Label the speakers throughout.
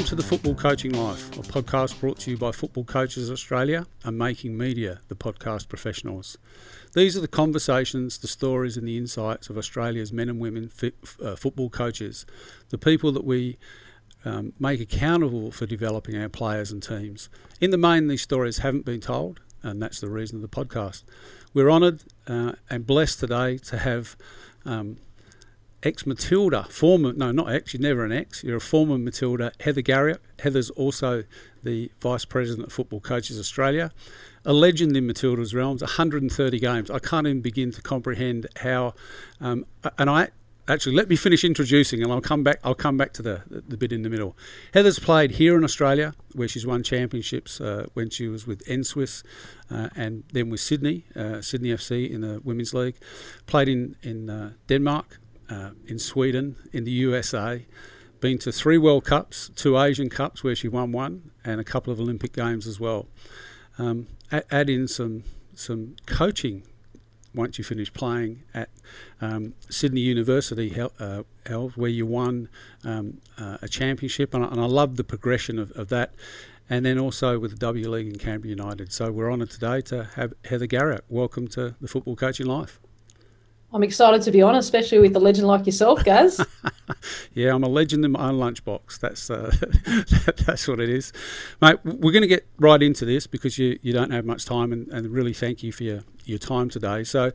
Speaker 1: Welcome to the Football Coaching Life, a podcast brought to you by Football Coaches Australia and Making Media, the podcast professionals. These are the conversations, the stories, and the insights of Australia's men and women fi- uh, football coaches, the people that we um, make accountable for developing our players and teams. In the main, these stories haven't been told, and that's the reason of the podcast. We're honoured uh, and blessed today to have um, ex Matilda, former, no, not ex, you're never an ex, you're a former Matilda, Heather Garriock. Heather's also the Vice President of Football Coaches Australia, a legend in Matilda's realms, 130 games. I can't even begin to comprehend how, um, and I actually let me finish introducing and I'll come back I'll come back to the, the bit in the middle. Heather's played here in Australia where she's won championships uh, when she was with NSWIS uh, and then with Sydney, uh, Sydney FC in the Women's League. Played in, in uh, Denmark, uh, in Sweden, in the USA. Been to three World Cups, two Asian Cups where she won one, and a couple of Olympic Games as well. Um, add in some some coaching once you finish playing at um, Sydney University, uh, where you won um, uh, a championship, and I, and I love the progression of, of, that. And then also with the W League and Canberra United. So we're honoured today to have Heather Garriock. Welcome to the Football Coaching Life.
Speaker 2: I'm excited to be on, especially with a legend like yourself, Gaz.
Speaker 1: yeah, I'm a legend in my own lunchbox. That's uh, that's what it is, mate. We're going to get right into this because you, you don't have much time, and, and really thank you for your, your time today. So,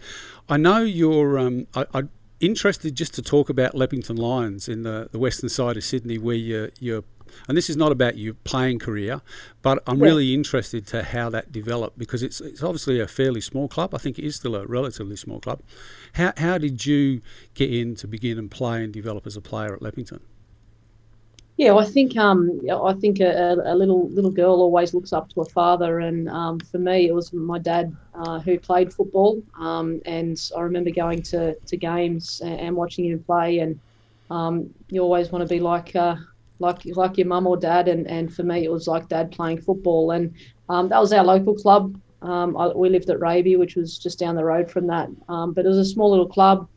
Speaker 1: I know you're um, I, I interested just to talk about Leppington Lions in the, the western side of Sydney, where you're, you're and this is not about your playing career, but I'm yeah. really interested to how that developed because it's it's obviously a fairly small club. I think it is still a relatively small club. How how did you get in to begin and play and develop as a player at Leppington?
Speaker 2: Yeah, well, I think um, I think a, a, little little girl always looks up to a father, and um, for me, it was my dad uh, who played football, um, and I remember going to, to games and, and watching him play, and um, you always want to be like uh, like like your mum or dad, and, and for me it was like dad playing football, and um, that was our local club. Um, I, we lived at Raby, which was just down the road from that, um, but it was a small little club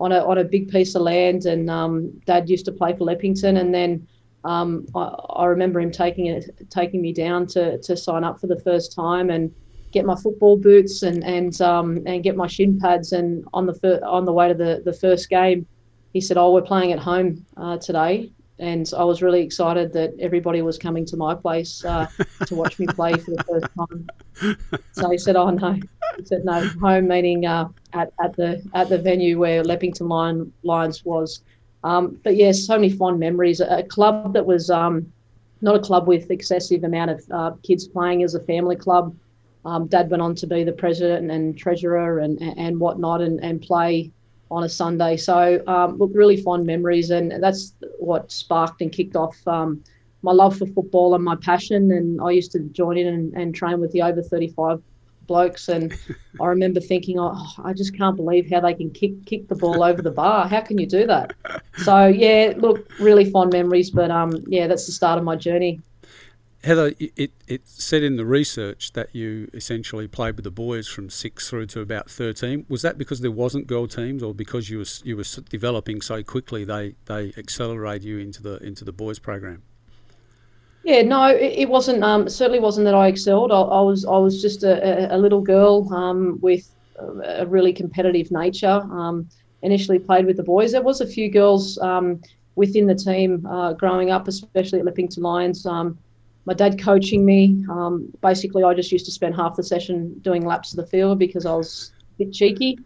Speaker 2: on a on a big piece of land, and um, dad used to play for Leppington, and then. Um, I, I, remember him taking it, taking me down to, to sign up for the first time and get my football boots and and um, and get my shin pads. And on the fir- on the way to the, the first game, he said, "Oh, we're playing at home uh, today," and I was really excited that everybody was coming to my place uh, to watch me play for the first time. So he said, "Oh no," he said, "No, home meaning uh, at at the at the venue where Leppington Lion, Lions was." Um, but yes, yeah, so many fond memories. A, club that was um, not a club with excessive amount of uh, kids playing as a family club. Um, Dad went on to be the president and treasurer and and whatnot, and and play on a Sunday. So, um, look, really fond memories, and that's what sparked and kicked off um, my love for football and my passion. And I used to join in and, and train with the over 35 blokes, and I remember thinking, oh, I just can't believe how they can kick kick the ball over the bar. How can you do that? So, yeah, look, really fond memories, but um, yeah, that's the start of my journey.
Speaker 1: Heather, it, it said in the research that you essentially played with the boys from six through to about thirteen. Was that because there wasn't girl teams, or because you were you were developing so quickly they they accelerated you into the into the boys program?
Speaker 2: Yeah, no, it, wasn't. Um, certainly wasn't that I excelled. I, I was I was just a, a little girl um, with a really competitive nature. Um, initially played with the boys. There was a few girls um, within the team uh, growing up, especially at Leppington Lions. Um, my dad coaching me. Um, basically, I just used to spend half the session doing laps of the field because I was a bit cheeky.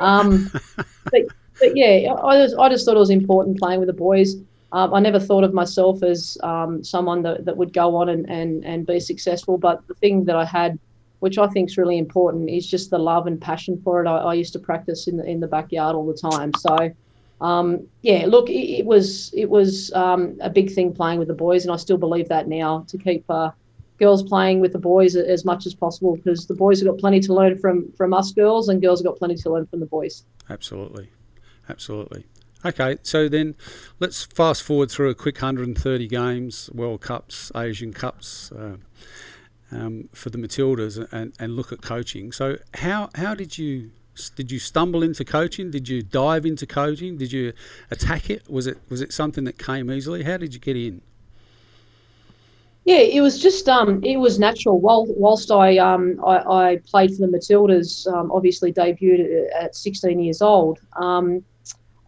Speaker 2: Um, but, but, yeah, I just, I just thought it was important playing with the boys. Um, I never thought of myself as um, someone that, that would go on and, and, and be successful. But the thing that I had, which I think is really important, is just the love and passion for it. I, I used to practice in the, in the backyard all the time. So um, yeah, look, it, it, was it was um, a big thing playing with the boys, and I still believe that now to keep uh, girls playing with the boys as much as possible because the boys have got plenty to learn from from us girls, and girls have got plenty to learn from the boys.
Speaker 1: Absolutely, absolutely. Okay, so then let's fast forward through a quick 130 games, World Cups, Asian Cups. Uh, um, for the Matildas and, and look at coaching. So how how did you did you stumble into coaching? Did you dive into coaching? Did you attack it? Was it was it something that came easily? How did you get in?
Speaker 2: Yeah, it was just um, it was natural. While whilst I um, I, I played for the Matildas, um, obviously debuted at 16 years old. Um,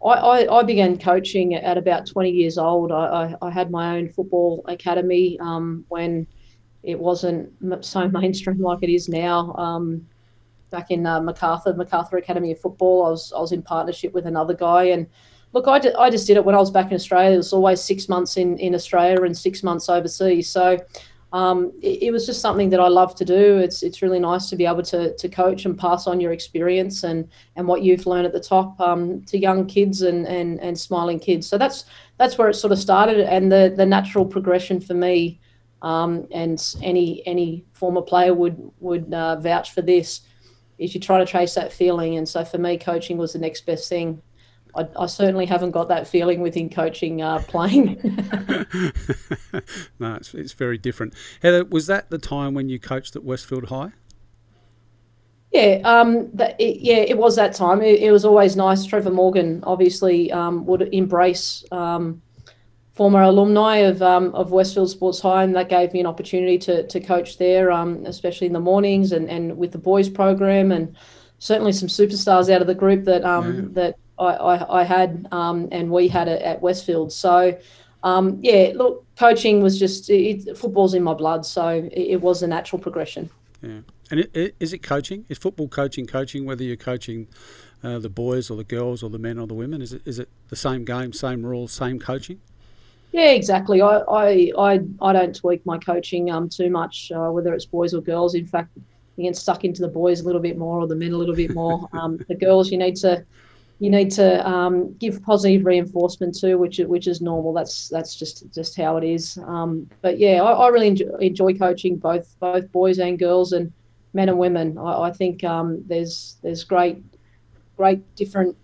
Speaker 2: I, I, I, began coaching at about 20 years old. I, I, I had my own football academy um, when it wasn't so mainstream like it is now. Um, back in uh, Macarthur, Macarthur Academy of Football, I was I was in partnership with another guy and look, I, I just did it when I was back in Australia. It was always six months in, in Australia and six months overseas. So um, it, it, was just something that I love to do. It's it's really nice to be able to, to coach and pass on your experience and, and what you've learned at the top um, to young kids and, and, and smiling kids. So that's that's where it sort of started and the, the natural progression for me. Um, and any any former player would would uh, vouch for this is you try to chase that feeling and so for me coaching was the next best thing I, I certainly haven't got that feeling within coaching uh, playing.
Speaker 1: no, it's, it's very different. Heather, was that the time when you coached at Westfield High?
Speaker 2: Yeah, um, that, it, yeah, it was that time. It, it, was always nice. Trevor Morgan obviously um, would embrace um, former alumni of um, of Westfield Sports High, and that gave me an opportunity to to coach there, um, especially in the mornings and, and with the boys program, and certainly some superstars out of the group that um, yeah. that I, I, I had um, and we had it at Westfield. So, um, yeah, look, coaching was just it, football's in my blood, so it, it, was a natural progression.
Speaker 1: Yeah, and it, is it coaching? Is football coaching coaching? Whether you're coaching uh, the boys or the girls or the men or the women, is it is it the same game, same rules, same coaching?
Speaker 2: Yeah, exactly. I I, I, I don't tweak my coaching um too much, uh, whether it's boys or girls. In fact, you get stuck into the boys a little bit more or the men a little bit more. Um, the girls, you need to you need to um, give positive reinforcement too, which which is normal. That's that's just just how it is. Um, but yeah, I, I really enjoy, enjoy, coaching both both boys and girls and men and women. I, I think um, there's there's great great different,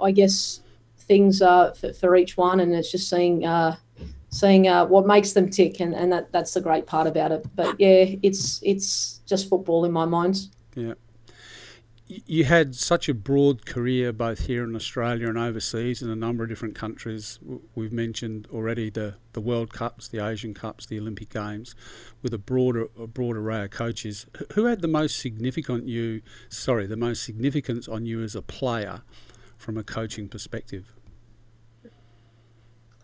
Speaker 2: I guess, things uh, for, for each one, and it's just seeing uh, seeing uh, what makes them tick, and, and that that's the great part about it. But yeah, it's it's just football in my mind.
Speaker 1: Yeah you had such a broad career both here in Australia and overseas in a number of different countries. We've mentioned already the, the World Cups, the Asian Cups, the Olympic Games, with a broader a broad array of coaches. Who had the most significant you sorry, the most significance on you as a player from a coaching perspective?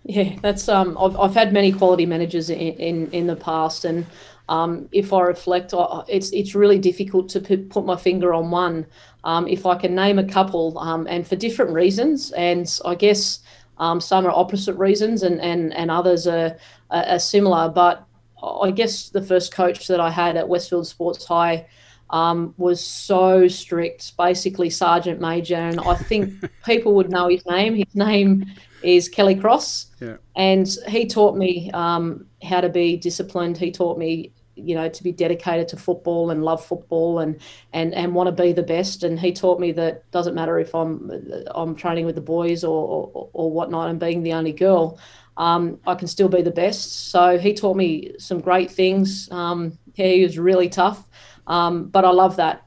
Speaker 2: Yeah, that's um. I've, I've had many quality managers in, in, in the past, and um, if I reflect, it's it's really difficult to put my finger on one. Um, if I can name a couple, um, and for different reasons, and I guess um, some are opposite reasons, and and and others are, are, similar. But I guess the first coach that I had at Westfield Sports High um, was so strict, basically Sergeant Major, and I think people would know his name. His name is Kelly Cross, yeah. and he taught me um, how to be disciplined. He taught me you know to be dedicated to football and love football and and and want to be the best and he taught me that doesn't matter if i'm i'm training with the boys or or, or whatnot and being the only girl um, I can still be the best. So he taught me some great things. Um, yeah, he was really tough, um, but I love that.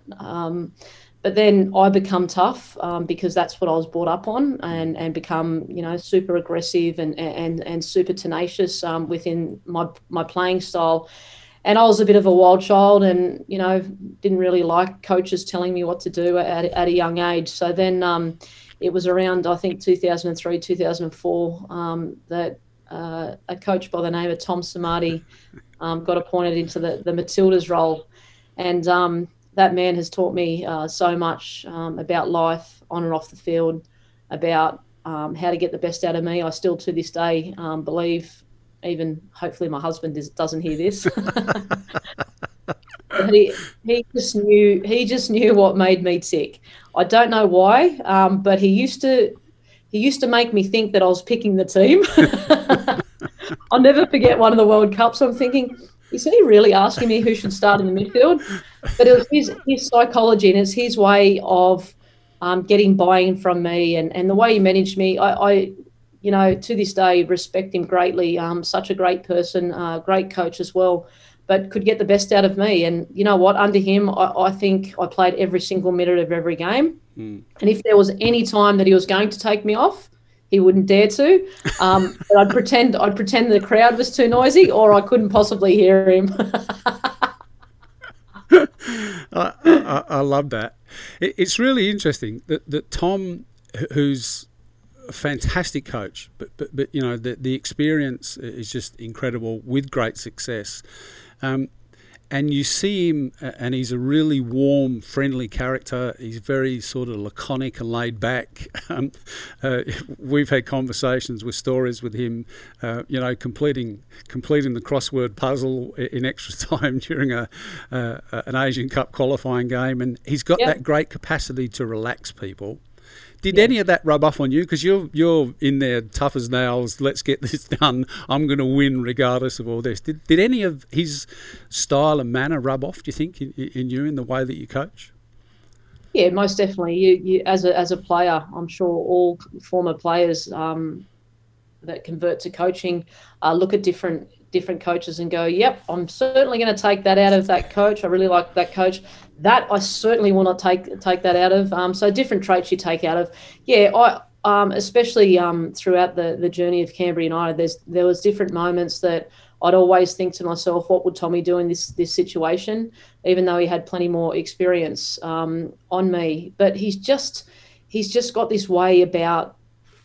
Speaker 2: But then I become tough um, because that's what I was brought up on, and and become you know super aggressive and and and super tenacious um, within my my playing style and I was a bit of a wild child and, you know, didn't really like coaches telling me what to do at, at a young age. So then um, it was around, I think, 2003, 2004 um, that uh, a coach by the name of Tom Sermanni um, got appointed into the, the Matildas role. And um, that man has taught me uh, so much um, about life on and off the field, about um, how to get the best out of me. I still, to this day, believe even hopefully my husband is, doesn't hear this. he, he just knew he just knew what made me tick. I don't know why, um, but he used to he used to make me think that I was picking the team. I'll never forget one of the World Cups. I'm thinking, is he really asking me who should start in the midfield? But it was his, his psychology and it's his way of um, getting buy-in from me and, and the way he managed me. I, I you know, to this day, respect him greatly. Um, such a great person, uh, great coach as well, but could get the best out of me. And you know what? Under him, I, I think I played every single minute of every game. Mm. And if there was any time that he was going to take me off, he wouldn't dare to. Um, but I'd pretend I'd pretend the crowd was too noisy, or I couldn't possibly hear him.
Speaker 1: I, I, I, love that. It, it's really interesting that, that Tom, who's a fantastic coach, but but, but you know the the experience is just incredible with great success. Um, and you see him, and he's a really warm, friendly character. He's very sort of laconic and laid back. Um, uh, we've had conversations with stories with him, uh, you know, completing completing the crossword puzzle in extra time during a uh, an Asian Cup qualifying game, and he's got yep. that great capacity to relax people. Did yeah. any of that rub off on you? Because you're you're in there tough as nails. Let's get this done. I'm going to win regardless of all this. Did did any of his style and manner rub off? Do you think in, in you in the way that you coach?
Speaker 2: Yeah, most definitely. You, you as a as a player, I'm sure all former players um, that convert to coaching uh, look at different different coaches and go, "Yep, I'm certainly going to take that out of that coach. I really like that coach that I certainly will not take take that out of. Um, so different traits you take out of. Yeah, I um, especially um, throughout the the journey of Canberra United, there's there was different moments that I'd always think to myself, what would Tommy do in this this situation? Even though he had plenty more experience um, on me, but he's just he's just got this way about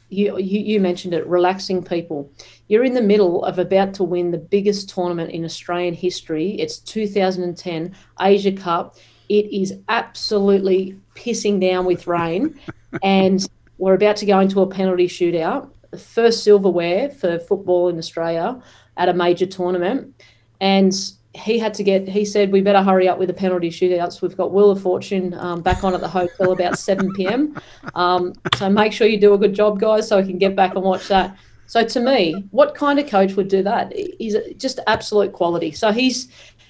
Speaker 2: you, you, you mentioned it, relaxing people. You're in the middle of about to win the biggest tournament in Australian history. It's 2010 Asia Cup. It is absolutely pissing down with rain, and we're about to go into a penalty shootout. The first silverware for football in Australia at a major tournament, and he had to get. He said, "We better hurry up with the penalty shootouts. We've got Wheel of Fortune um, back on at the hotel about 7 p.m. Um, so make sure you do a good job, guys, so we can get back and watch that." So to me, what kind of coach would do that? He's just absolute quality. So he's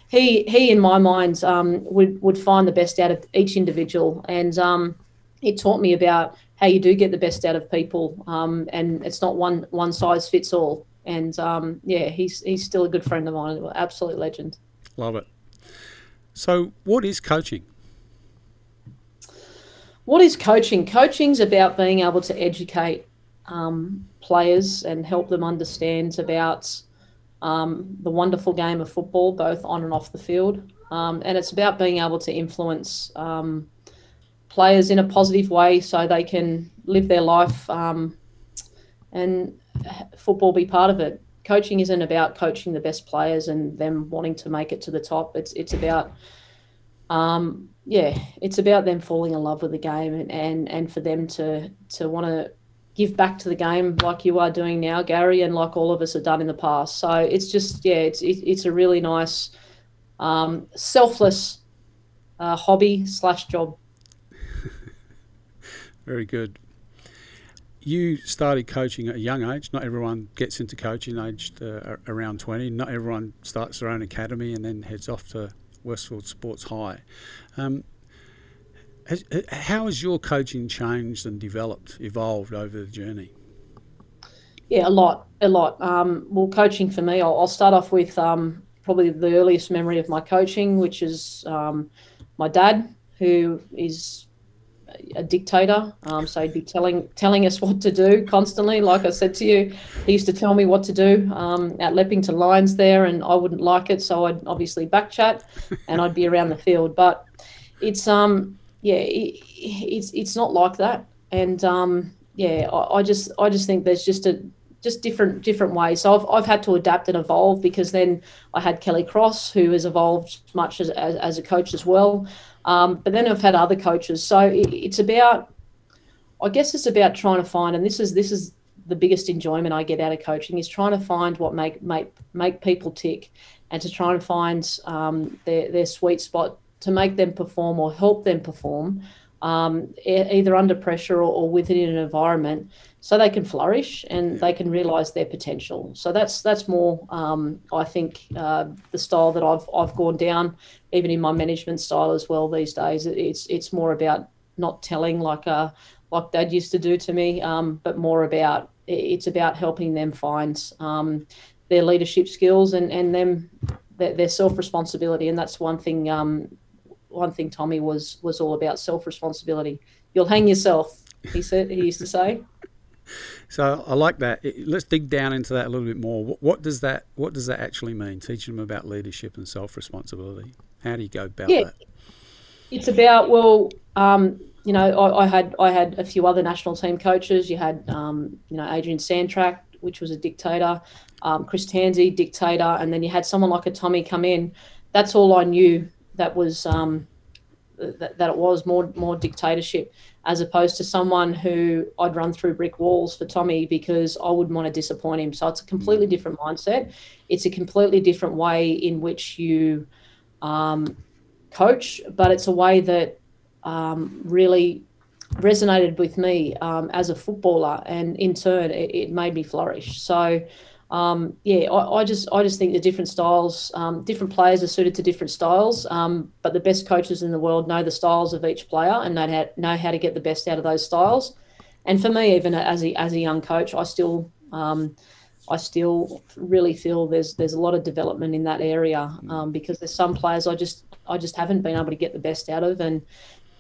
Speaker 2: he he in my mind um, would would find the best out of each individual, and um, it taught me about how you do get the best out of people, um, and it's not one one size fits all. And um, yeah, he's he's still a good friend of mine, absolute legend.
Speaker 1: Love it. So, what is coaching?
Speaker 2: What is coaching? Coaching's about being able to educate um, players and help them understand about um, the wonderful game of football, both on and off the field. Um, and it's about being able to influence um, players in a positive way so they can live their life um, and football be part of it. Coaching isn't about coaching the best players and them wanting to make it to the top. It's it's about um, yeah, it's about them falling in love with the game and, and, and for them to to want to give back to the game like you are doing now, Gary, and like all of us have done in the past. So it's just yeah, it's it, it's a really nice, um, selfless uh, hobby slash job.
Speaker 1: Very good. You started coaching at a young age. Not everyone gets into coaching aged uh, around 20. Not everyone starts their own academy and then heads off to Westfield Sports High. Um, has, how has your coaching changed and developed, evolved over the journey?
Speaker 2: Yeah, a lot, a lot. Um, well, coaching for me, I'll, I'll start off with um, probably the earliest memory of my coaching, which is um, my dad, who is a dictator. Um, so he'd be telling telling us what to do constantly. Like I said to you, he used to tell me what to do um, at Leppington Lions there, and I wouldn't like it, so I'd obviously back chat, and I'd be around the field. But it's um yeah, it, it's it's not like that. And um, yeah, I, I, just I just think there's just a just different different ways. So I've, I've had to adapt and evolve because then I had Kelly Cross who has evolved much as, as, as a coach as well. Um, but then I've had other coaches. So it, it's about I guess it's about trying to find and this is this is the biggest enjoyment I get out of coaching is trying to find what make make make people tick and to try and find um, their their sweet spot to make them perform or help them perform, um, either under pressure or, or, within an environment, so they can flourish and they can realise their potential. So that's that's more, um, I think, uh, the style that I've I've gone down, even in my management style as well these days. It's it's more about not telling like a uh, like Dad used to do to me, um, but more about it's about helping them find um, their leadership skills and and them their, their self responsibility, and that's one thing um, one thing Tommy was was all about self responsibility. You'll hang yourself, he said. He used to say.
Speaker 1: so I like that. Let's dig down into that a little bit more. What, what does that What does that actually mean? Teaching them about leadership and self responsibility. How do you go about yeah, that?
Speaker 2: It's about well, um, you know, I, I, had I had a few other national team coaches. You had um, you know Adrian Santrac, which was a dictator, um, Chris Tansey, dictator, and then you had someone like a Tommy come in. That's all I knew. That was um, that, that it was more more dictatorship as opposed to someone who I'd run through brick walls for Tommy because I wouldn't want to disappoint him. So it's a completely mm. different mindset. It's a completely different way in which you um, coach, but it's a way that um, really resonated with me um, as a footballer, and in turn, it, it made me flourish. So um, yeah, I, I, just I just think the different styles, um, different players are suited to different styles. Um, but the best coaches in the world know the styles of each player and know how, know how to get the best out of those styles. And for me, even as a as a young coach, I still um, I still really feel there's there's a lot of development in that area um, because there's some players I just I just haven't been able to get the best out of, and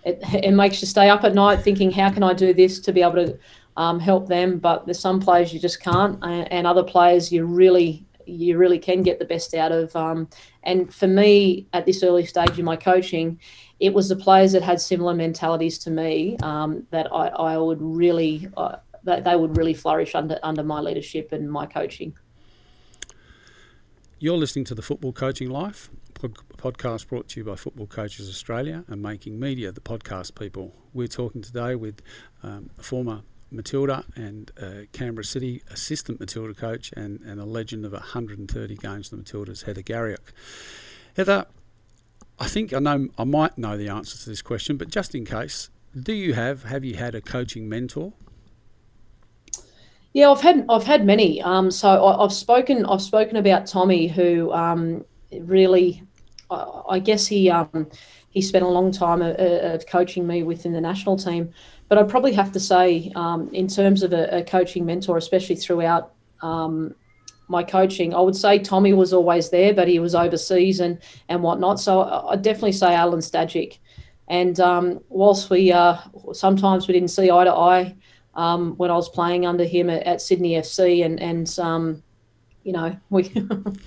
Speaker 2: it, it makes you stay up at night thinking how can I do this to be able to um, help them. But there's some players you just can't, and, and, other players you really you really can get the best out of. Um, and for me, at this early stage in my coaching, it was the players that had similar mentalities to me um, that I, I, would really uh, that they would really flourish under under my leadership and my coaching.
Speaker 1: You're listening to the Football Coaching Life podcast brought to you by Football Coaches Australia and Making Media, the podcast people. We're talking today with um, former Matilda and uh, Canberra City assistant Matilda coach and, and a legend of 130 games for the Matildas, Heather Garriock. Heather, I think I know I might know the answer to this question, but just in case, do you have have you had a coaching mentor?
Speaker 2: Yeah, I've had I've had many. Um, so I, have spoken I've spoken about Tommy, who um, really, I, I guess he um, he spent a long time of, of coaching me within the national team. But I'd probably have to say, um, in terms of a, a, coaching mentor, especially throughout um, my coaching, I would say Tommy was always there, but he was overseas and and whatnot. So I'd definitely say Alan Stajcic. And um, whilst we uh, sometimes we didn't see eye to eye um, when I was playing under him at, at Sydney FC, and and um, you know we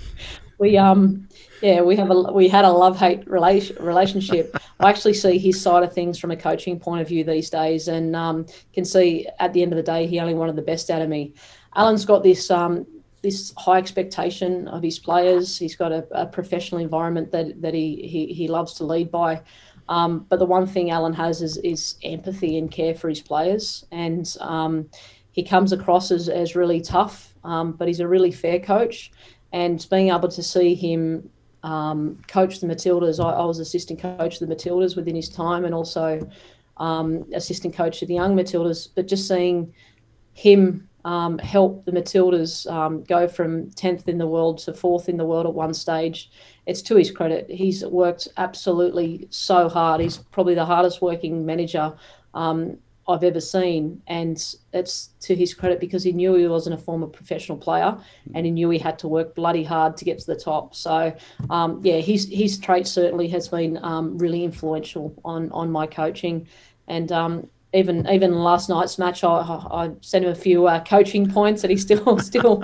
Speaker 2: we um yeah, we have a we had a love hate relation, relationship. I actually see his side of things from a coaching point of view these days, and um, can see at the end of the day he only wanted the best out of me. Alan's got this um, this high expectation of his players. He's got a, a professional environment that that he he, he loves to lead by. Um, but the one thing Alan has is is empathy and care for his players, and um, he comes across as as really tough, um, but he's a really fair coach. And being able to see him um, coached the Matildas. I, I, was assistant coach of the Matildas within his time, and also um, assistant coach of the young Matildas. But just seeing him um, help the Matildas um, go from tenth in the world to fourth in the world at one stage, it's to his credit. He's worked absolutely so hard. He's probably the hardest working manager um, I've ever seen. And it's to his credit because he knew he wasn't a former professional player and he knew he had to work bloody hard to get to the top. So, um, yeah, his, his trait certainly has been um, really influential on, on my coaching. And um, even even last night's match, I, I sent him a few uh, coaching points, and he still still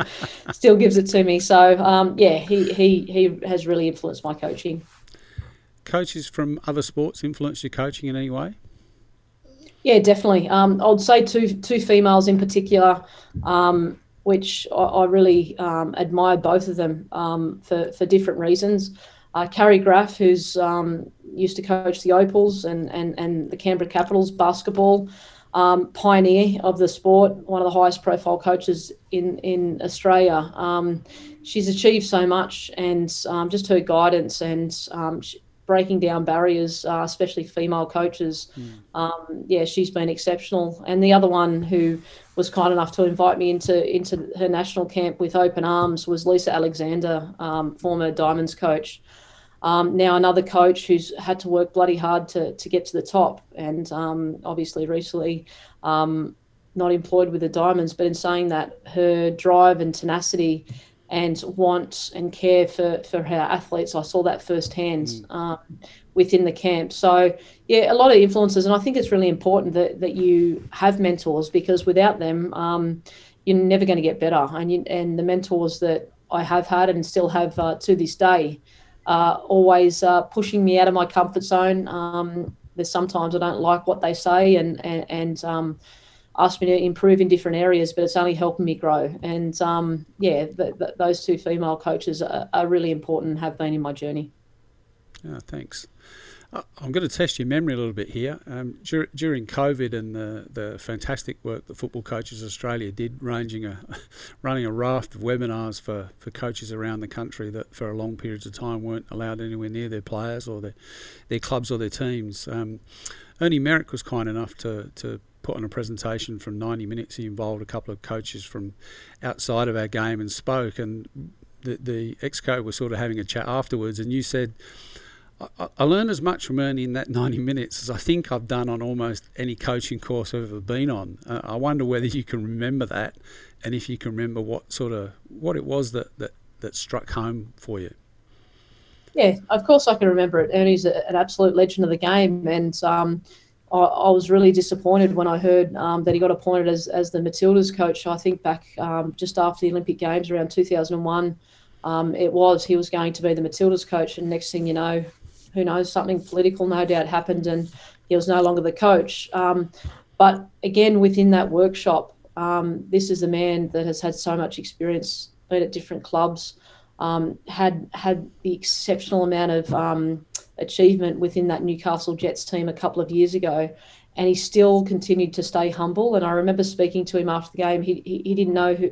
Speaker 2: still gives it to me. So um, yeah, he, he he has really influenced my coaching.
Speaker 1: Coaches from other sports influence your coaching in any way?
Speaker 2: Yeah, definitely. Um, I'd say two two females in particular, um, which I, I really um, admire both of them um, for for different reasons. Uh, Carrie Graf, who's um, used to coach the Opals and and and the Canberra Capitals basketball. Um, pioneer of the sport, one of the highest profile coaches in in Australia. She's achieved so much, and just her guidance and um, breaking down barriers, uh, especially female coaches. Mm. Um, yeah, she's been exceptional. And the other one who was kind enough to invite me into into her national camp with open arms was Lisa Alexander, um, former Diamonds coach. Um, now another coach who's had to work bloody hard to to get to the top, and um, obviously recently. Um, not employed with the Diamonds, but in saying that, her drive and tenacity and want and care for, for her athletes. I saw that firsthand. Mm. Um, within the camp. So yeah, a lot of influences, and I think it's really important that that you have mentors because without them, um, you're never going to get better. And you, and the mentors that I have had and still have uh, to this day, uh, always uh, pushing me out of my comfort zone. Um, there's sometimes I don't like what they say, and and, and um, ask me to improve in different areas, but it's only helping me grow. And um, yeah, those two female coaches are, are, really important and have been in my journey.
Speaker 1: Oh, thanks. I'm going to test your memory a little bit here. Um, dur- during COVID and the, the fantastic work that Football Coaches Australia did, ranging a, running a raft of webinars for, for coaches around the country that for a long periods of time weren't allowed anywhere near their players or their, their clubs or their teams. Um, Ernie Merrick was kind enough to, to put on a presentation from 90 minutes. He involved a couple of coaches from outside of our game and spoke. And the, the exco was sort of having a chat afterwards. And you said, I, I learned as much from Ernie in that 90 minutes as I think I've done on almost any coaching course I've ever been on. Uh, I wonder whether you can remember that and if you can remember what sort of what it was that, that, that struck home for you.
Speaker 2: Yeah, of course I can remember it. Ernie's an absolute legend of the game, and um, I, was really disappointed when I heard um, that he got appointed as, as the Matildas coach. I think back um, just after the Olympic Games around 2001, um, it was he was going to be the Matildas coach, and next thing you know, who knows, something political no doubt happened, and he was no longer the coach. Um, but again, within that workshop, um, this is a man that has had so much experience, been at different clubs, um, had had the exceptional amount of achievement within that Newcastle Jets team a couple of years ago. And he still continued to stay humble. And I remember speaking to him after the game. He, he, he didn't know who,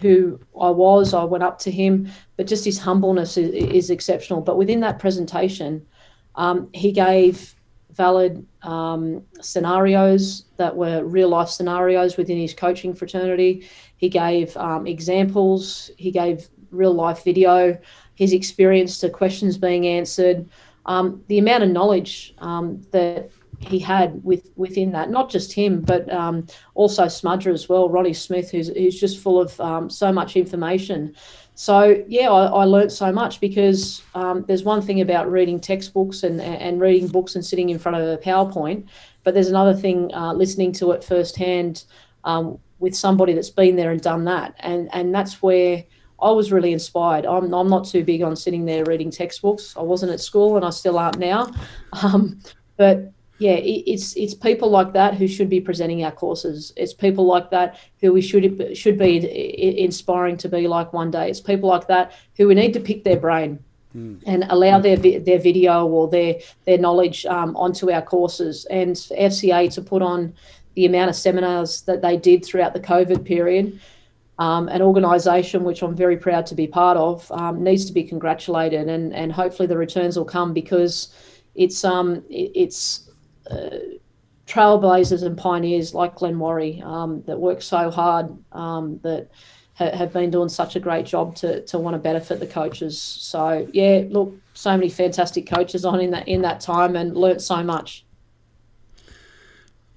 Speaker 2: who I was. I went up to him, but just his humbleness is, is exceptional. But within that presentation, um, he gave valid um, scenarios that were real life scenarios within his coaching fraternity. He gave um, examples, he gave real life video, his experience to questions being answered um, the amount of knowledge um, that he had with within that, not just him, but um, also Smudger as well, Ronnie Smith, who's, who's just full of um, so much information. So yeah, I, I learned so much because um, there's one thing about reading textbooks and, and reading books and sitting in front of a PowerPoint, but there's another thing uh, listening to it firsthand um, with somebody that's been there and done that, and and that's where I was really inspired. I'm, I'm not too big on sitting there reading textbooks. I wasn't at school and I still aren't now. Um, but yeah, it, it's it's people like that who should be presenting our courses. It's people like that who we should should be inspiring to be like one day. It's people like that who we need to pick their brain mm. and allow their their video or their their knowledge um, onto our courses. And FCA to put on the amount of seminars that they did throughout the COVID period um, an organisation which I'm very proud to be part of um, needs to be congratulated, and and hopefully the returns will come because it's um it, it's uh, trailblazers and pioneers like Glenn Warry um, that work so hard um, that ha- have been doing such a great job to to want to benefit the coaches. So yeah, look, so many fantastic coaches on in that in that time and learnt so much.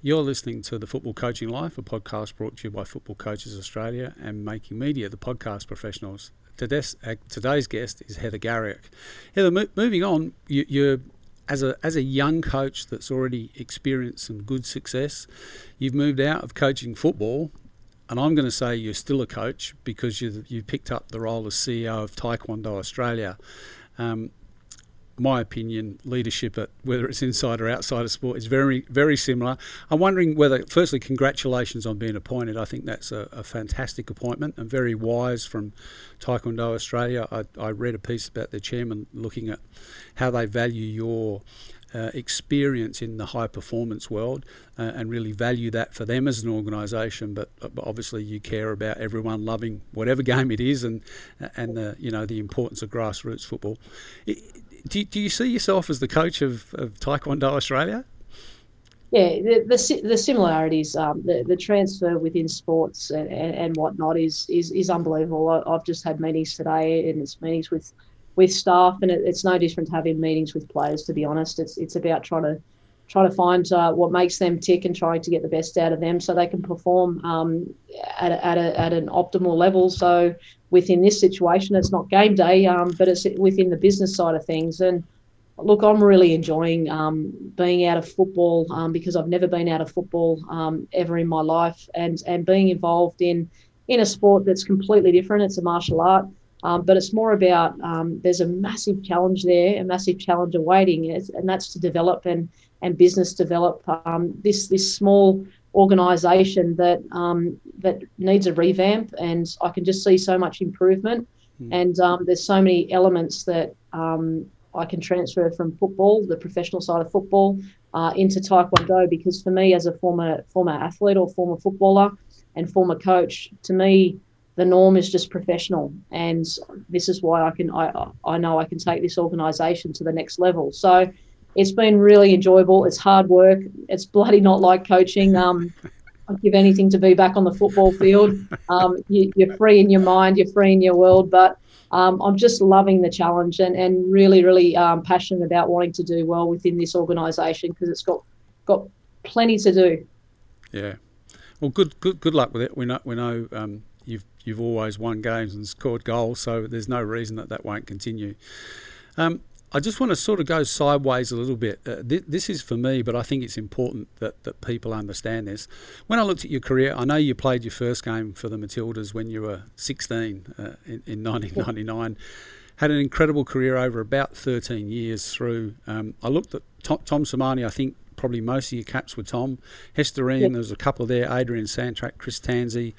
Speaker 1: You're listening to the Football Coaching Life, a podcast brought to you by Football Coaches Australia and Making Media, the podcast professionals. Today's, uh, guest is Heather Garriock. Heather, moving on, you, you're as a as a young coach that's already experienced some good success, you've moved out of coaching football, and I'm going to say you're still a coach because you you picked up the role as CEO of Taekwondo Australia. Um, my opinion, leadership at whether it's inside or outside of sport is very, very similar. I'm wondering whether, firstly, congratulations on being appointed. I think that's a, a fantastic appointment and very wise from Taekwondo Australia. I, I, read a piece about their chairman looking at how they value your uh, experience in the high performance world uh, and really value that for them as an organisation. But, uh, but, obviously, you care about everyone loving whatever game it is and and the you know the importance of grassroots football. It, do, do you see yourself as the coach of, of Taekwondo Australia?
Speaker 2: Yeah, the the, the similarities, um, the, the transfer within sports and, and, and whatnot is, is is unbelievable. I, have just had meetings today, and it's meetings with with staff, and it, it's no different to having meetings with players. To be honest, it's it's about trying to try to find uh, what makes them tick and trying to get the best out of them so they can perform um, at, a, at, a, at an optimal level. So within this situation, it's not game day, um, but it's within the business side of things. And look, I'm really enjoying um, being out of football um, because I've never been out of football um, ever in my life, and and being involved in in a sport that's completely different. It's a martial art, um, but it's more about um, there's a massive challenge there, a massive challenge awaiting, and that's to develop and and business develop um, this this small organisation that that needs a revamp, and I can just see so much improvement. Mm. And there's so many elements that um, I can transfer from football, the professional side of football, uh, into Taekwondo because for me, as a former former athlete or former footballer and former coach, to me, the norm is just professional, and this is why I can I I know I can take this organisation to the next level. So. It's been really enjoyable. It's hard work. It's bloody not like coaching. Um, I'd give anything to be back on the football field. Um, you, are free in your mind, you're free in your world, but um, I'm just loving the challenge and, and really, really um, passionate about wanting to do well within this organisation because it's got got plenty to do.
Speaker 1: Yeah, well, good good good luck with it. We know we know um, you've you've always won games and scored goals, so there's no reason that that won't continue. Um, I just want to sort of go sideways a little bit. Uh, th- this is for me, but I think it's important that, that people understand this. When I looked at your career, I know you played your first game for the Matildas when you were 16 uh, in, in 1999. Had an incredible career over about 13 years through. Um, I looked at Tom, Tom Sermanni, I think probably most of your caps were Tom. Hesterine, there was a couple there, Adrian Santrac, Chris Tansey.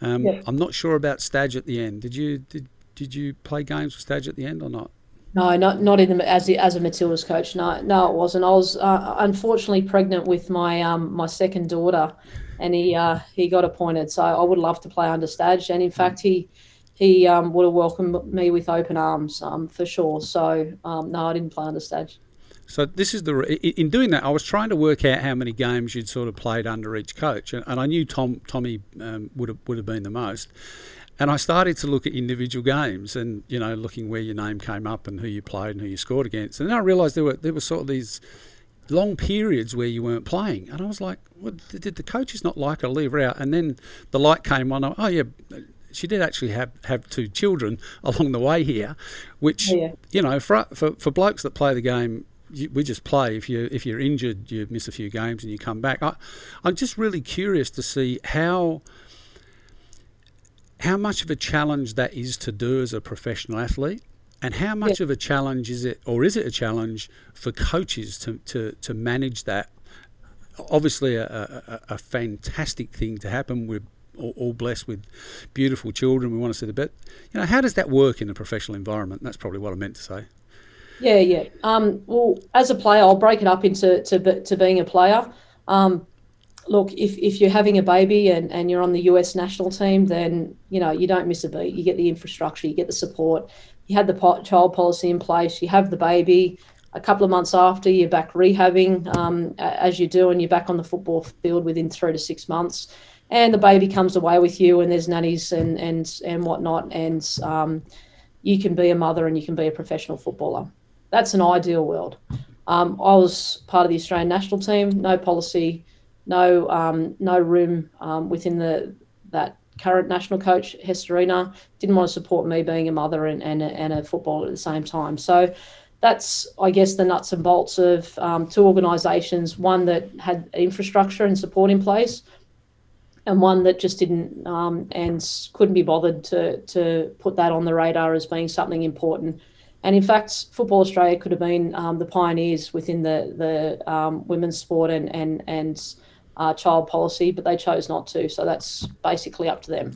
Speaker 1: Um, I'm not sure about Stadge at the end. Did you did, did you play games with Stadge at the end or not?
Speaker 2: No, not not in the as as a Matildas coach. No, no, it wasn't. I was uh, unfortunately pregnant with my um my second daughter, and he uh, he got appointed. So I would love to play under Stadge, and in fact he he um, would have welcomed me with open arms um, for sure. So um, no, I didn't play under Stadge.
Speaker 1: So this is the in doing that, I was trying to work out how many games you'd sort of played under each coach, and, and I knew Tom Tommy um, would have would have been the most. And I started to look at individual games and, you know, looking where your name came up and who you played and who you scored against. And then I realised there were, there were sort of these long periods where you weren't playing. And I was like, well, did the coaches not like her, leave her out? And then the light came on. Oh, yeah, she did actually have, have two children along the way here, which, yeah. you know, for, for, for blokes that play the game you, we just play. If you if you're injured, you miss a few games and you come back. I, I'm just really curious to see how how much of a challenge that is to do as a professional athlete and how much yeah. of a challenge is it or is it a challenge for coaches to, to, to manage that? Obviously a, a, a fantastic thing to happen. We're all, blessed with beautiful children. We want to see the best. You know how does that work in a professional environment? That's probably what i meant to say.
Speaker 2: Yeah yeah. Um, well as a player i'll break it up into to, to being a player. Um, look, if, if you're having a baby and, and you're on the US national team, then you know you don't miss a beat. You get the infrastructure, you get the support. You had the child policy in place. You have the baby. A couple of months after, you're back rehabbing um, as you do, and you're back on the football field within three to six months. And the baby comes away with you, and there's nannies and and and whatnot, and um, you can be a mother and you can be a professional footballer. That's an ideal world. Um, I was part of the Australian national team. No policy no um, no room um, within the that current national coach Hesterine didn't want to support me being a mother and, and, a, and a footballer at the same time. So that's I guess the nuts and bolts of um, two organisations, one that had infrastructure and support in place, and one that just didn't um, and couldn't be bothered to to put that on the radar as being something important. And in fact, Football Australia could have been um, the pioneers within the the um, women's sport and and and uh, child policy, but they chose not to. So that's basically up to them.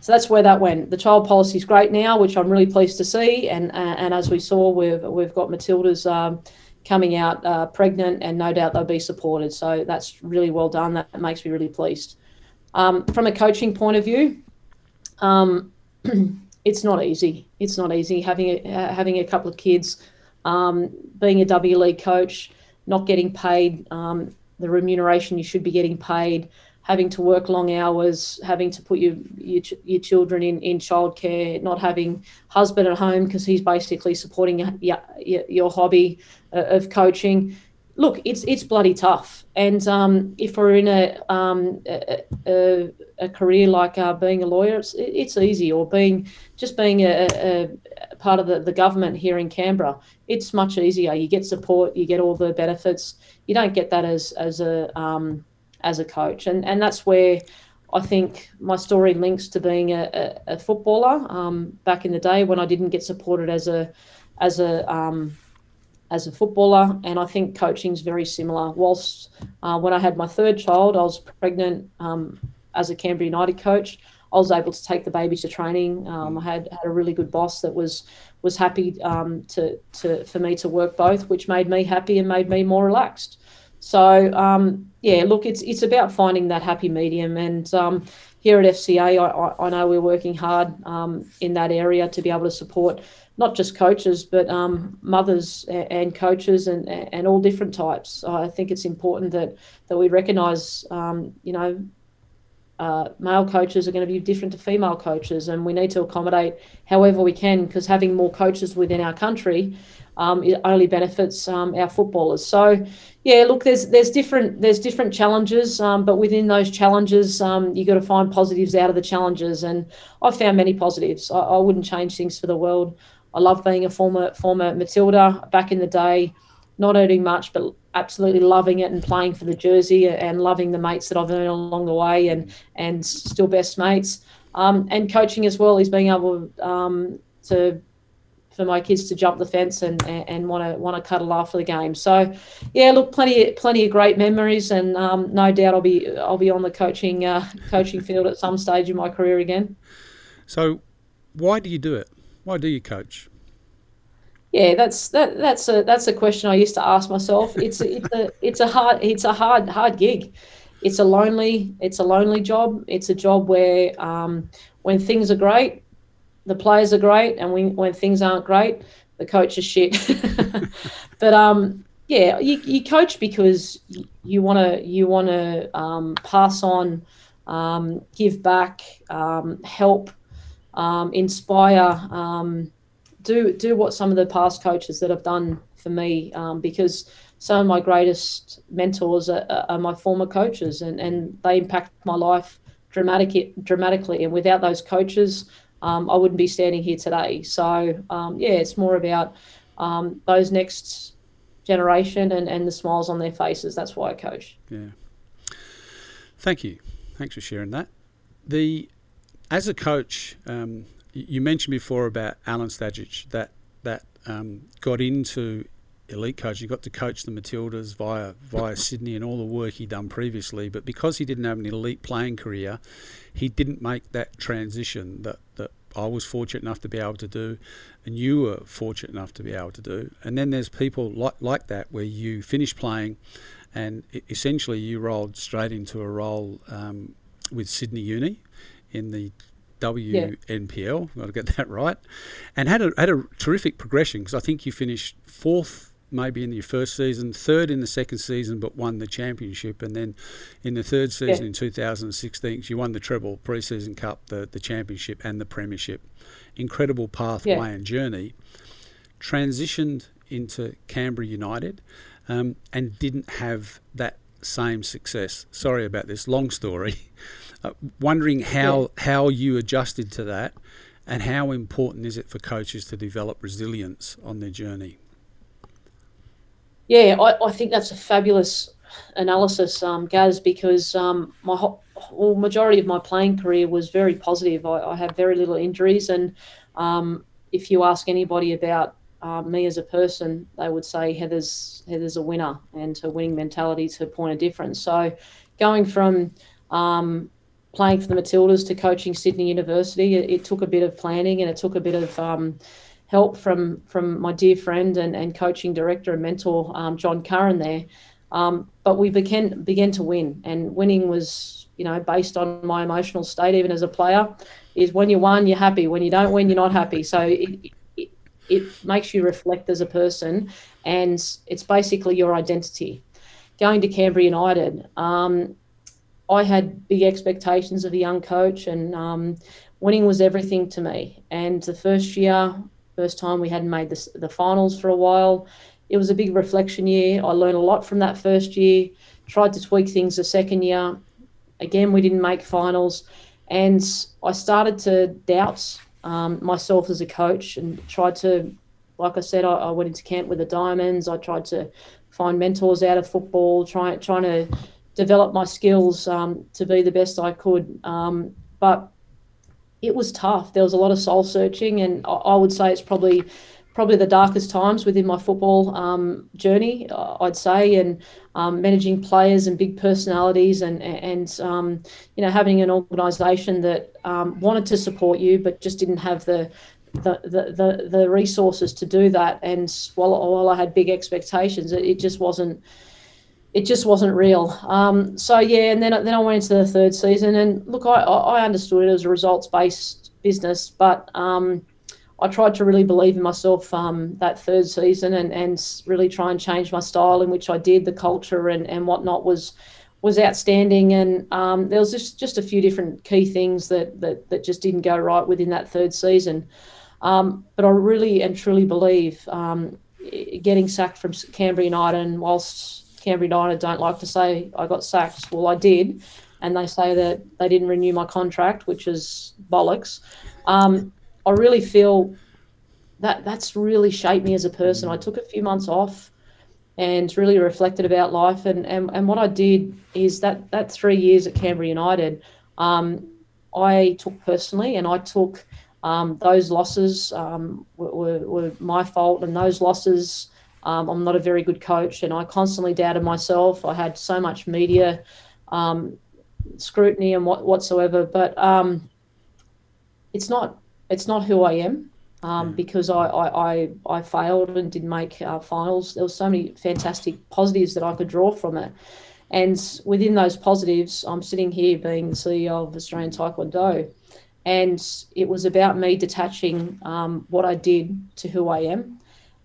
Speaker 2: So that's where that went. The child policy is great now, which I'm really pleased to see. And uh, and as we saw, we've we've got Matilda's um, coming out uh, pregnant, and no doubt they'll be supported. So that's really well done. That makes me really pleased. Um, from a coaching point of view, um, it's not easy. It's not easy having a, having a couple of kids, um, being a W League coach, not getting paid um, the remuneration you should be getting paid, having to work long hours, having to put your your, your children in in childcare, not having husband at home because he's basically supporting your, your, your hobby uh, of coaching. look, it's it's bloody tough. And um, if we're in a, um, a, a, a, career like uh, being a lawyer, it's, it's easy, or being just being a, a, part of the, the government here in Canberra, it's much easier. You get support, you get all the benefits. You don't get that as as a um, as a coach, and and that's where. I think my story links to being a, a, footballer um, back in the day when I didn't get supported as a as a um, as a footballer, and I think coaching is very similar. Whilst uh, when I had my third child, I was pregnant um, as a Canberra United coach. I was able to take the baby to training. Um, I had, had a really good boss that was was happy um, to, to for me to work both, which made me happy and made me more relaxed. So um, yeah, look, it's it's about finding that happy medium, and um, here at FCA, I, I, know we're working hard um, in that area to be able to support not just coaches, but um, mothers and coaches and, and all different types. I think it's important that, that we recognise, um, you know, uh, male coaches are going to be different to female coaches, and we need to accommodate however we can because having more coaches within our country um, it only benefits um, our footballers. So, yeah, look, there's there's different there's different challenges, um, but within those challenges, um, you got to find positives out of the challenges, and I've found many positives. I, I wouldn't change things for the world. I love being a former former Matilda back in the day, not earning much, but absolutely loving it and playing for the jersey and loving the mates that I've earned along the way and and still best mates. Um, and coaching as well is being able um, to for my kids to jump the fence and and want to want to cuddle after the game. So, yeah, look, plenty plenty of great memories, and um, no doubt I'll be I'll be on the coaching uh, coaching field at some stage in my career again.
Speaker 1: So, why do you do it? Why do you coach?
Speaker 2: Yeah, that's that. That's a that's a question I used to ask myself. It's a, it's a it's a hard it's a hard hard gig. It's a lonely it's a lonely job. It's a job where um, when things are great, the players are great, and when when things aren't great, the coach is shit. but um, yeah, you, you coach because you want to you want to um, pass on, um, give back, um, help um, inspire, um, do do what some of the past coaches that have done for me, um, because some of my greatest mentors are, are, my former coaches, and, and they impact my life dramatic, dramatically. And without those coaches, um, I wouldn't be standing here today. So um, yeah, it's more about um, those next generation and, and the smiles on their faces. That's why I coach.
Speaker 1: Yeah. Thank you. Thanks for sharing that. The as a coach, um, you mentioned before about Alan Stajcic that that um, got into elite coach. He got to coach the Matildas via via Sydney and all the work he'd done previously. But because he didn't have an elite playing career, he didn't make that transition that that I was fortunate enough to be able to do, and you were fortunate enough to be able to do. And then there's people like like that where you finish playing, and essentially you rolled straight into a role um, with Sydney Uni in the WNPL. Yeah. Got to get that right, and had a had a terrific progression because I think you finished fourth maybe in your first season, third in the second season, but won the championship, and then in the third season yeah. in 2016, you won the treble, pre-season cup, the the championship, and the premiership. Incredible pathway yeah. and journey. Transitioned into Canberra United, um, and didn't have that same success. Sorry about this long story. Uh, wondering how yeah. how you adjusted to that, and how important is it for coaches to develop resilience on their journey?
Speaker 2: Yeah, I, I think that's a fabulous analysis, um, Gaz, because um, my whole, well, majority of my playing career was very positive. I, I have very little injuries, and um, if you ask anybody about uh, me as a person, they would say Heather's Heather's a winner, and her winning mentality is her point of difference. So, going from um, playing for the Matildas to coaching Sydney University, it, it, took a bit of planning and it took a bit of um, help from from my dear friend and, and coaching director and mentor um, John Curran there. Um, but we began began to win, and winning was you know based on my emotional state even as a player. Is when you won, you're happy. When you don't win, you're not happy. So it, it, it makes you reflect as a person, and it's basically your identity. Going to Canberra United, um, I had big expectations of a young coach, and um, winning was everything to me. And the first year, first time we hadn't made the, the finals for a while, it was a big reflection year. I learned a lot from that first year. Tried to tweak things the second year. Again, we didn't make finals, and I started to doubt um, myself as a coach and tried to, like I said, I, I, went into camp with the Diamonds. I tried to find mentors out of football, trying trying to develop my skills um, to be the best I could. Um, but it was tough. There was a lot of soul searching, and I, I would say it's probably probably the darkest times within my football um, journey, uh, I'd say, and um, managing players and big personalities, and and um, you know having an organisation that um, wanted to support you but just didn't have the the, the, the, the resources to do that. And while, while I had big expectations, it, it just wasn't it just wasn't real. Um, so yeah, and then then I went into the third season, and look, I I understood it as a results based business, but um, I tried to really believe in myself um, that third season and, and really try and change my style in which I did. The culture and, and whatnot was was outstanding, and um, there was just, just a few different key things that, that that just didn't go right within that third season. Um, but I really and truly believe um, getting sacked from Canberra United, whilst Canberra United don't like to say I got sacked, well I did, and they say that they didn't renew my contract, which is bollocks. Um, I really feel that that's really shaped me as a person. I took a few months off and really reflected about life. And, and, and what I did is that, that three years at Canberra United, um, I took personally and I took um, those losses um, were, were, my fault. And those losses, um, I'm not a very good coach and I constantly doubted myself. I had so much media um, scrutiny and what, whatsoever. But um, it's not it's not who I am. Um, because I, I, I, I, failed and didn't make uh, finals. There were so many fantastic positives that I could draw from it. And within those positives, I'm sitting here being the CEO of Australian Taekwondo. And it was about me detaching um, what I did to who I am.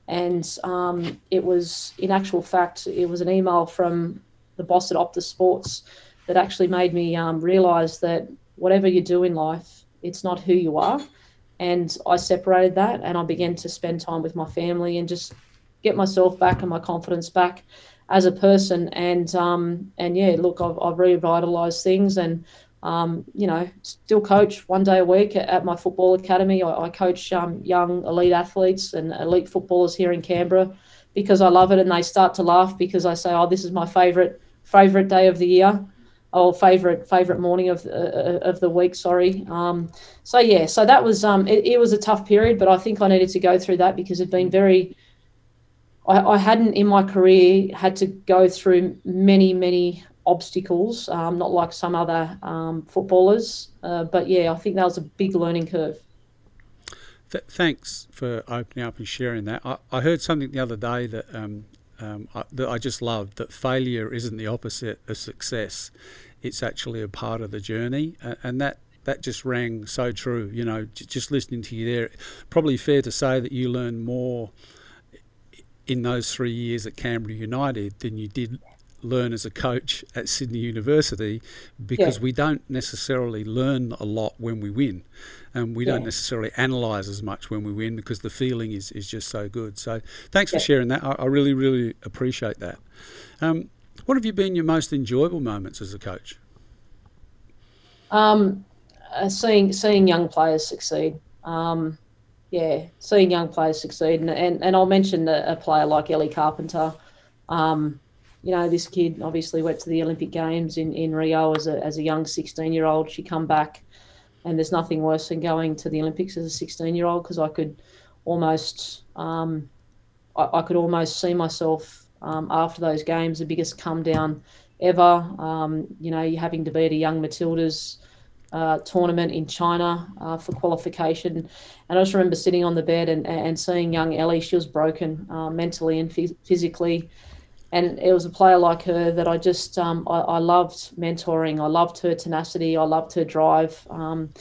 Speaker 2: And um, it was, in actual fact, it was an email from the boss at Optus Sports that actually made me um, realize that whatever you do in life, it's not who you are and I separated that and I began to spend time with my family and just get myself back and my confidence back as a person. And um, and yeah, look, I've, I've revitalized things and um, you know, still coach one day a week at, at my football academy. I, I coach um, young elite athletes and elite footballers here in Canberra because I love it, and they start to laugh because I say, "Oh, this is my favorite favorite day of the year." oh favorite favorite morning of uh, of the week sorry um, so yeah so that was um, it, it, was a tough period but i think i needed to go through that because it'd been very I, I hadn't in my career had to go through many many obstacles um, not like some other um, footballers uh, but yeah i think that was a big learning curve
Speaker 1: Th- thanks for opening up and sharing that I, I heard something the other day that um, um, I, that I just loved that failure isn't the opposite of success. It's actually a part of the journey, and, and that that just rang so true. You know, j- just listening to you there, probably fair to say that you learned more in those three years at Canberra United than you did learn as a coach at Sydney University because yeah. we don't necessarily learn a lot when we win and we yeah. don't necessarily analyze as much when we win because the feeling is, is just so good. So thanks yeah. for sharing that. I, I, really, really appreciate that. Um, what have you been your most enjoyable moments as a coach?
Speaker 2: Um, uh, seeing seeing young players succeed. Um, yeah, seeing young players succeed, and and, and I'll mention a, a player like Ellie Carpenter. Um, you know, this kid obviously went to the Olympic Games in, in Rio as a, as a young 16 year old. She come back, and there's nothing worse than going to the Olympics as a 16 year old because I could almost, um, I, I, could almost see myself um, after those games the biggest come down ever. Um, you know, having to be at a young Matildas uh, tournament in China uh, for qualification. And I just remember sitting on the bed and, and seeing young Ellie. She was broken uh, mentally and phys- physically and it was a player like her that I just um, I, I, loved mentoring. I loved her tenacity. I loved her drive. Um,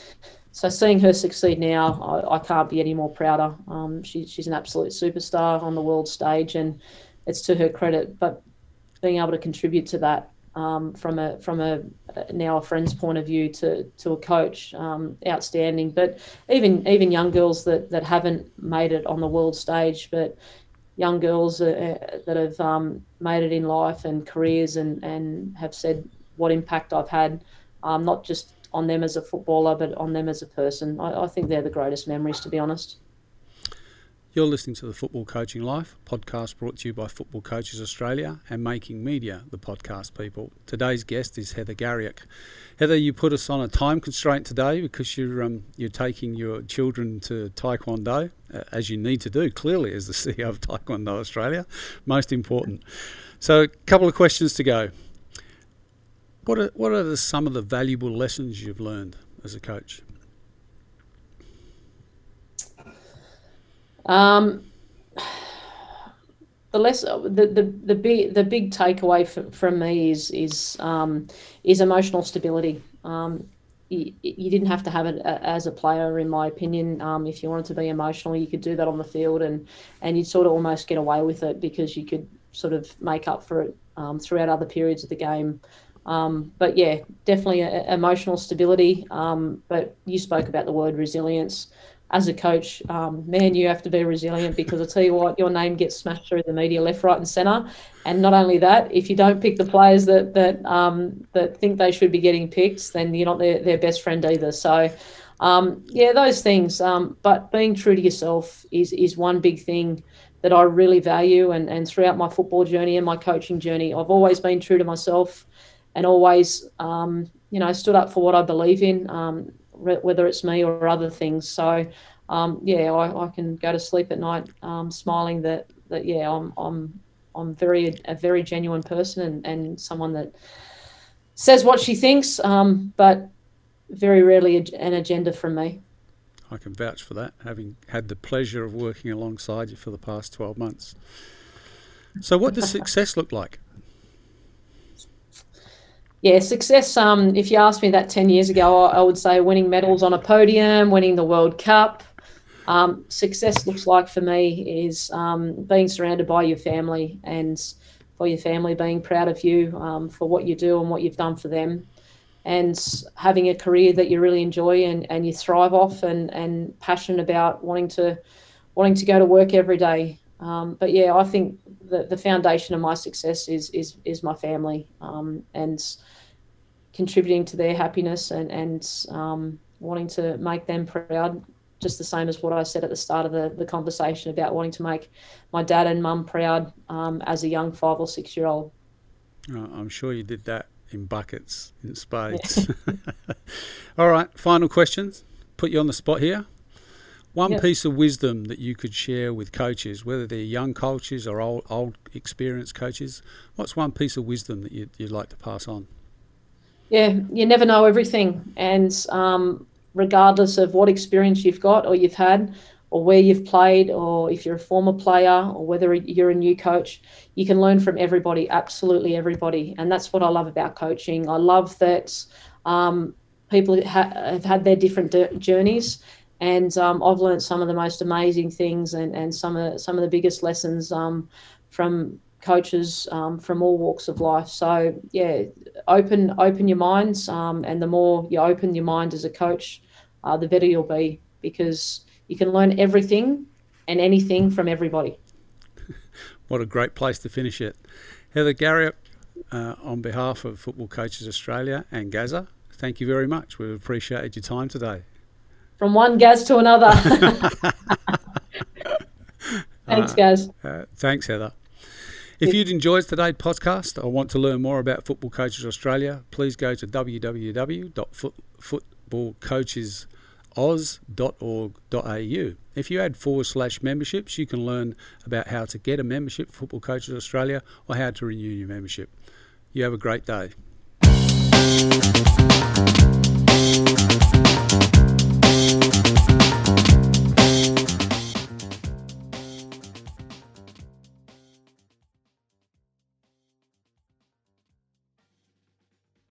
Speaker 2: so seeing her succeed now, I, I can't be any more prouder. Um, she, she's an absolute superstar on the world stage, and it's to her credit. But being able to contribute to that um, from a from a now a friend's point of view to to a coach, um, outstanding. But even even young girls that that haven't made it on the world stage, but young girls uh, that have um, made it in life and careers and, and have said what impact I've had, um, not just on them as a footballer, but on them as a person. I, I think they're the greatest memories, to be honest.
Speaker 1: You're listening to the Football Coaching Life podcast brought to you by Football Coaches Australia and Making Media, the podcast people. Today's guest is Heather Garriock. Heather, you put us on a time constraint today because you're um, you're taking your children to Taekwondo, uh, as you need to do, clearly, as the CEO of Taekwondo Australia. Most important. So, a couple of questions to go. What are, what are the, some of the valuable lessons you've learned as a coach?
Speaker 2: Um, the less the, the the big the big takeaway from, from me is is um, is emotional stability. Um, you, you, didn't have to have it as a player, in my opinion. Um, if you wanted to be emotional, you could do that on the field, and and you'd sort of almost get away with it because you could sort of make up for it um, throughout other periods of the game. Um, but yeah, definitely a, a emotional stability. Um, but you spoke about the word resilience as a coach, um, man, you have to be resilient because I tell you what, your name gets smashed through the media left, right, and centre. And not only that, if you don't pick the players that that um, that think they should be getting picked, then you're not their, their best friend either. So, um, yeah, those things. Um, but being true to yourself is is one big thing that I really value. And and throughout my football journey and my coaching journey, I've always been true to myself, and always, um, you know, stood up for what I believe in whether it's me or other things. So, um, yeah, I, I, can go to sleep at night um, smiling that that yeah, I'm I'm I'm very a very genuine person and, and someone that says what she thinks, um, but very rarely an agenda from me.
Speaker 1: I can vouch for that, having had the pleasure of working alongside you for the past 12 months. So, what does success look like?
Speaker 2: Yeah, success. Um, if you asked me that ten years ago, I, would say winning medals on a podium, winning the World Cup. Um, success looks like for me is um, being surrounded by your family and for your family being proud of you um, for what you do and what you've done for them, and having a career that you really enjoy and, and you thrive off and, and passionate about wanting to wanting to go to work every day. Um, but yeah, I think the, the foundation of my success is is is my family um, and contributing to their happiness and and um, wanting to make them proud. Just the same as what I said at the start of the, the conversation about wanting to make my dad and mum proud um, as a young five or six year old.
Speaker 1: Oh, I'm sure you did that in buckets, in spades. Yeah. All right, final questions. Put you on the spot here. One yep. piece of wisdom that you could share with coaches, whether they're young coaches or old, old experienced coaches, what's one piece of wisdom that you'd, you'd like to pass on?
Speaker 2: Yeah, you never know everything. And um, regardless of what experience you've got or you've had, or where you've played, or if you're a former player, or whether you're a new coach, you can learn from everybody, absolutely everybody. And that's what I love about coaching. I love that um, people ha- have had their different journeys and um, I've learned some of the most amazing things and, and some of some of the biggest lessons um, from coaches um, from all walks of life. So yeah, open open your minds, um, and the more you open your mind as a coach, uh, the better you'll be because you can learn everything and anything from everybody.
Speaker 1: what a great place to finish it, Heather Garriock. Uh, on behalf of Football Coaches Australia and Gaza, thank you very much. We've appreciated your time today
Speaker 2: from one Gaz to another. thanks, Gaz.
Speaker 1: Uh, thanks, Heather. If you'd enjoyed today's podcast or want to learn more about Football Coaches Australia, please go to www.footballcoachesoz.org.au. If you add forward slash memberships, you can learn about how to get a membership for Football Coaches Australia or how to renew your membership. You have a great day.